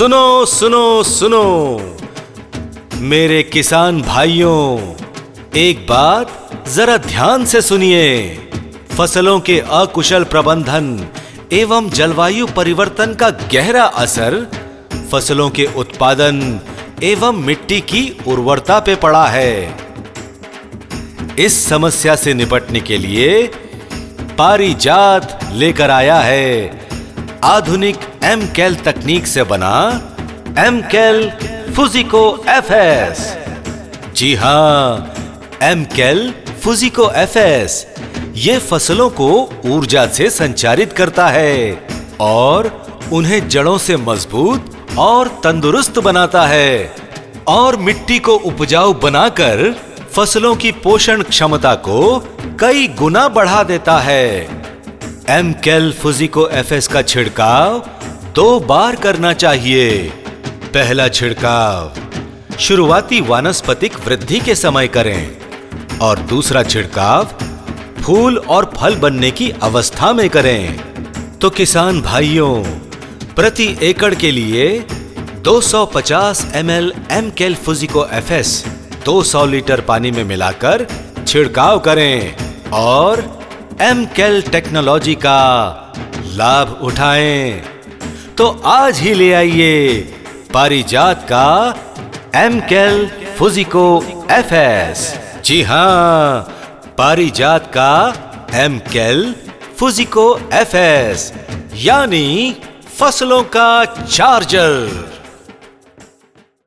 सुनो सुनो सुनो। मेरे किसान भाइयों, एक बात जरा ध्यान से सुनिए। फ़सलों के अकुशल प्रबंधन एवं जलवायु परिवर्तन का गहरा असर फ़सलों के उत्पादन एवं मिट्टी की उर्वरता पे पड़ा है। इस समस्या से निपटने के लिए पारिजात लेकर आया है आधुनिक एम कैल तकनीक से बना M Cal Fujiko F S जी हाँ M Cal Fujiko F S ये फ़सलों को ऊर्जा से संचारित करता है और उन्हें जड़ों से मज़बूत और तंदुरुस्त बनाता है और मिट्टी को उपजाऊ बनाकर फ़सलों की पोषण क्षमता को कई गुना बढ़ा देता है। M Cal Fujiko F S का छिड़काव दो बार करना चाहिए। पहला छिड़काव, शुरुआती वानस्पतिक वृद्धि के समय करें और दूसरा छिड़काव, फूल और फल बनने की अवस्था में करें। तो किसान भाइयों, प्रति एकड़ के लिए 250 ml M Cal Fujiko F S 200 litre पानी में मिलाकर छिड़काव करें और एम कैल टेक्नोलॉजी का लाभ उठाएँ। तो आज ही ले आइए पारिजात का M Cal Fujiko F S जी हाँ, पारिजात का M Cal Fujiko F S यानी फ़सलों का चार्जर।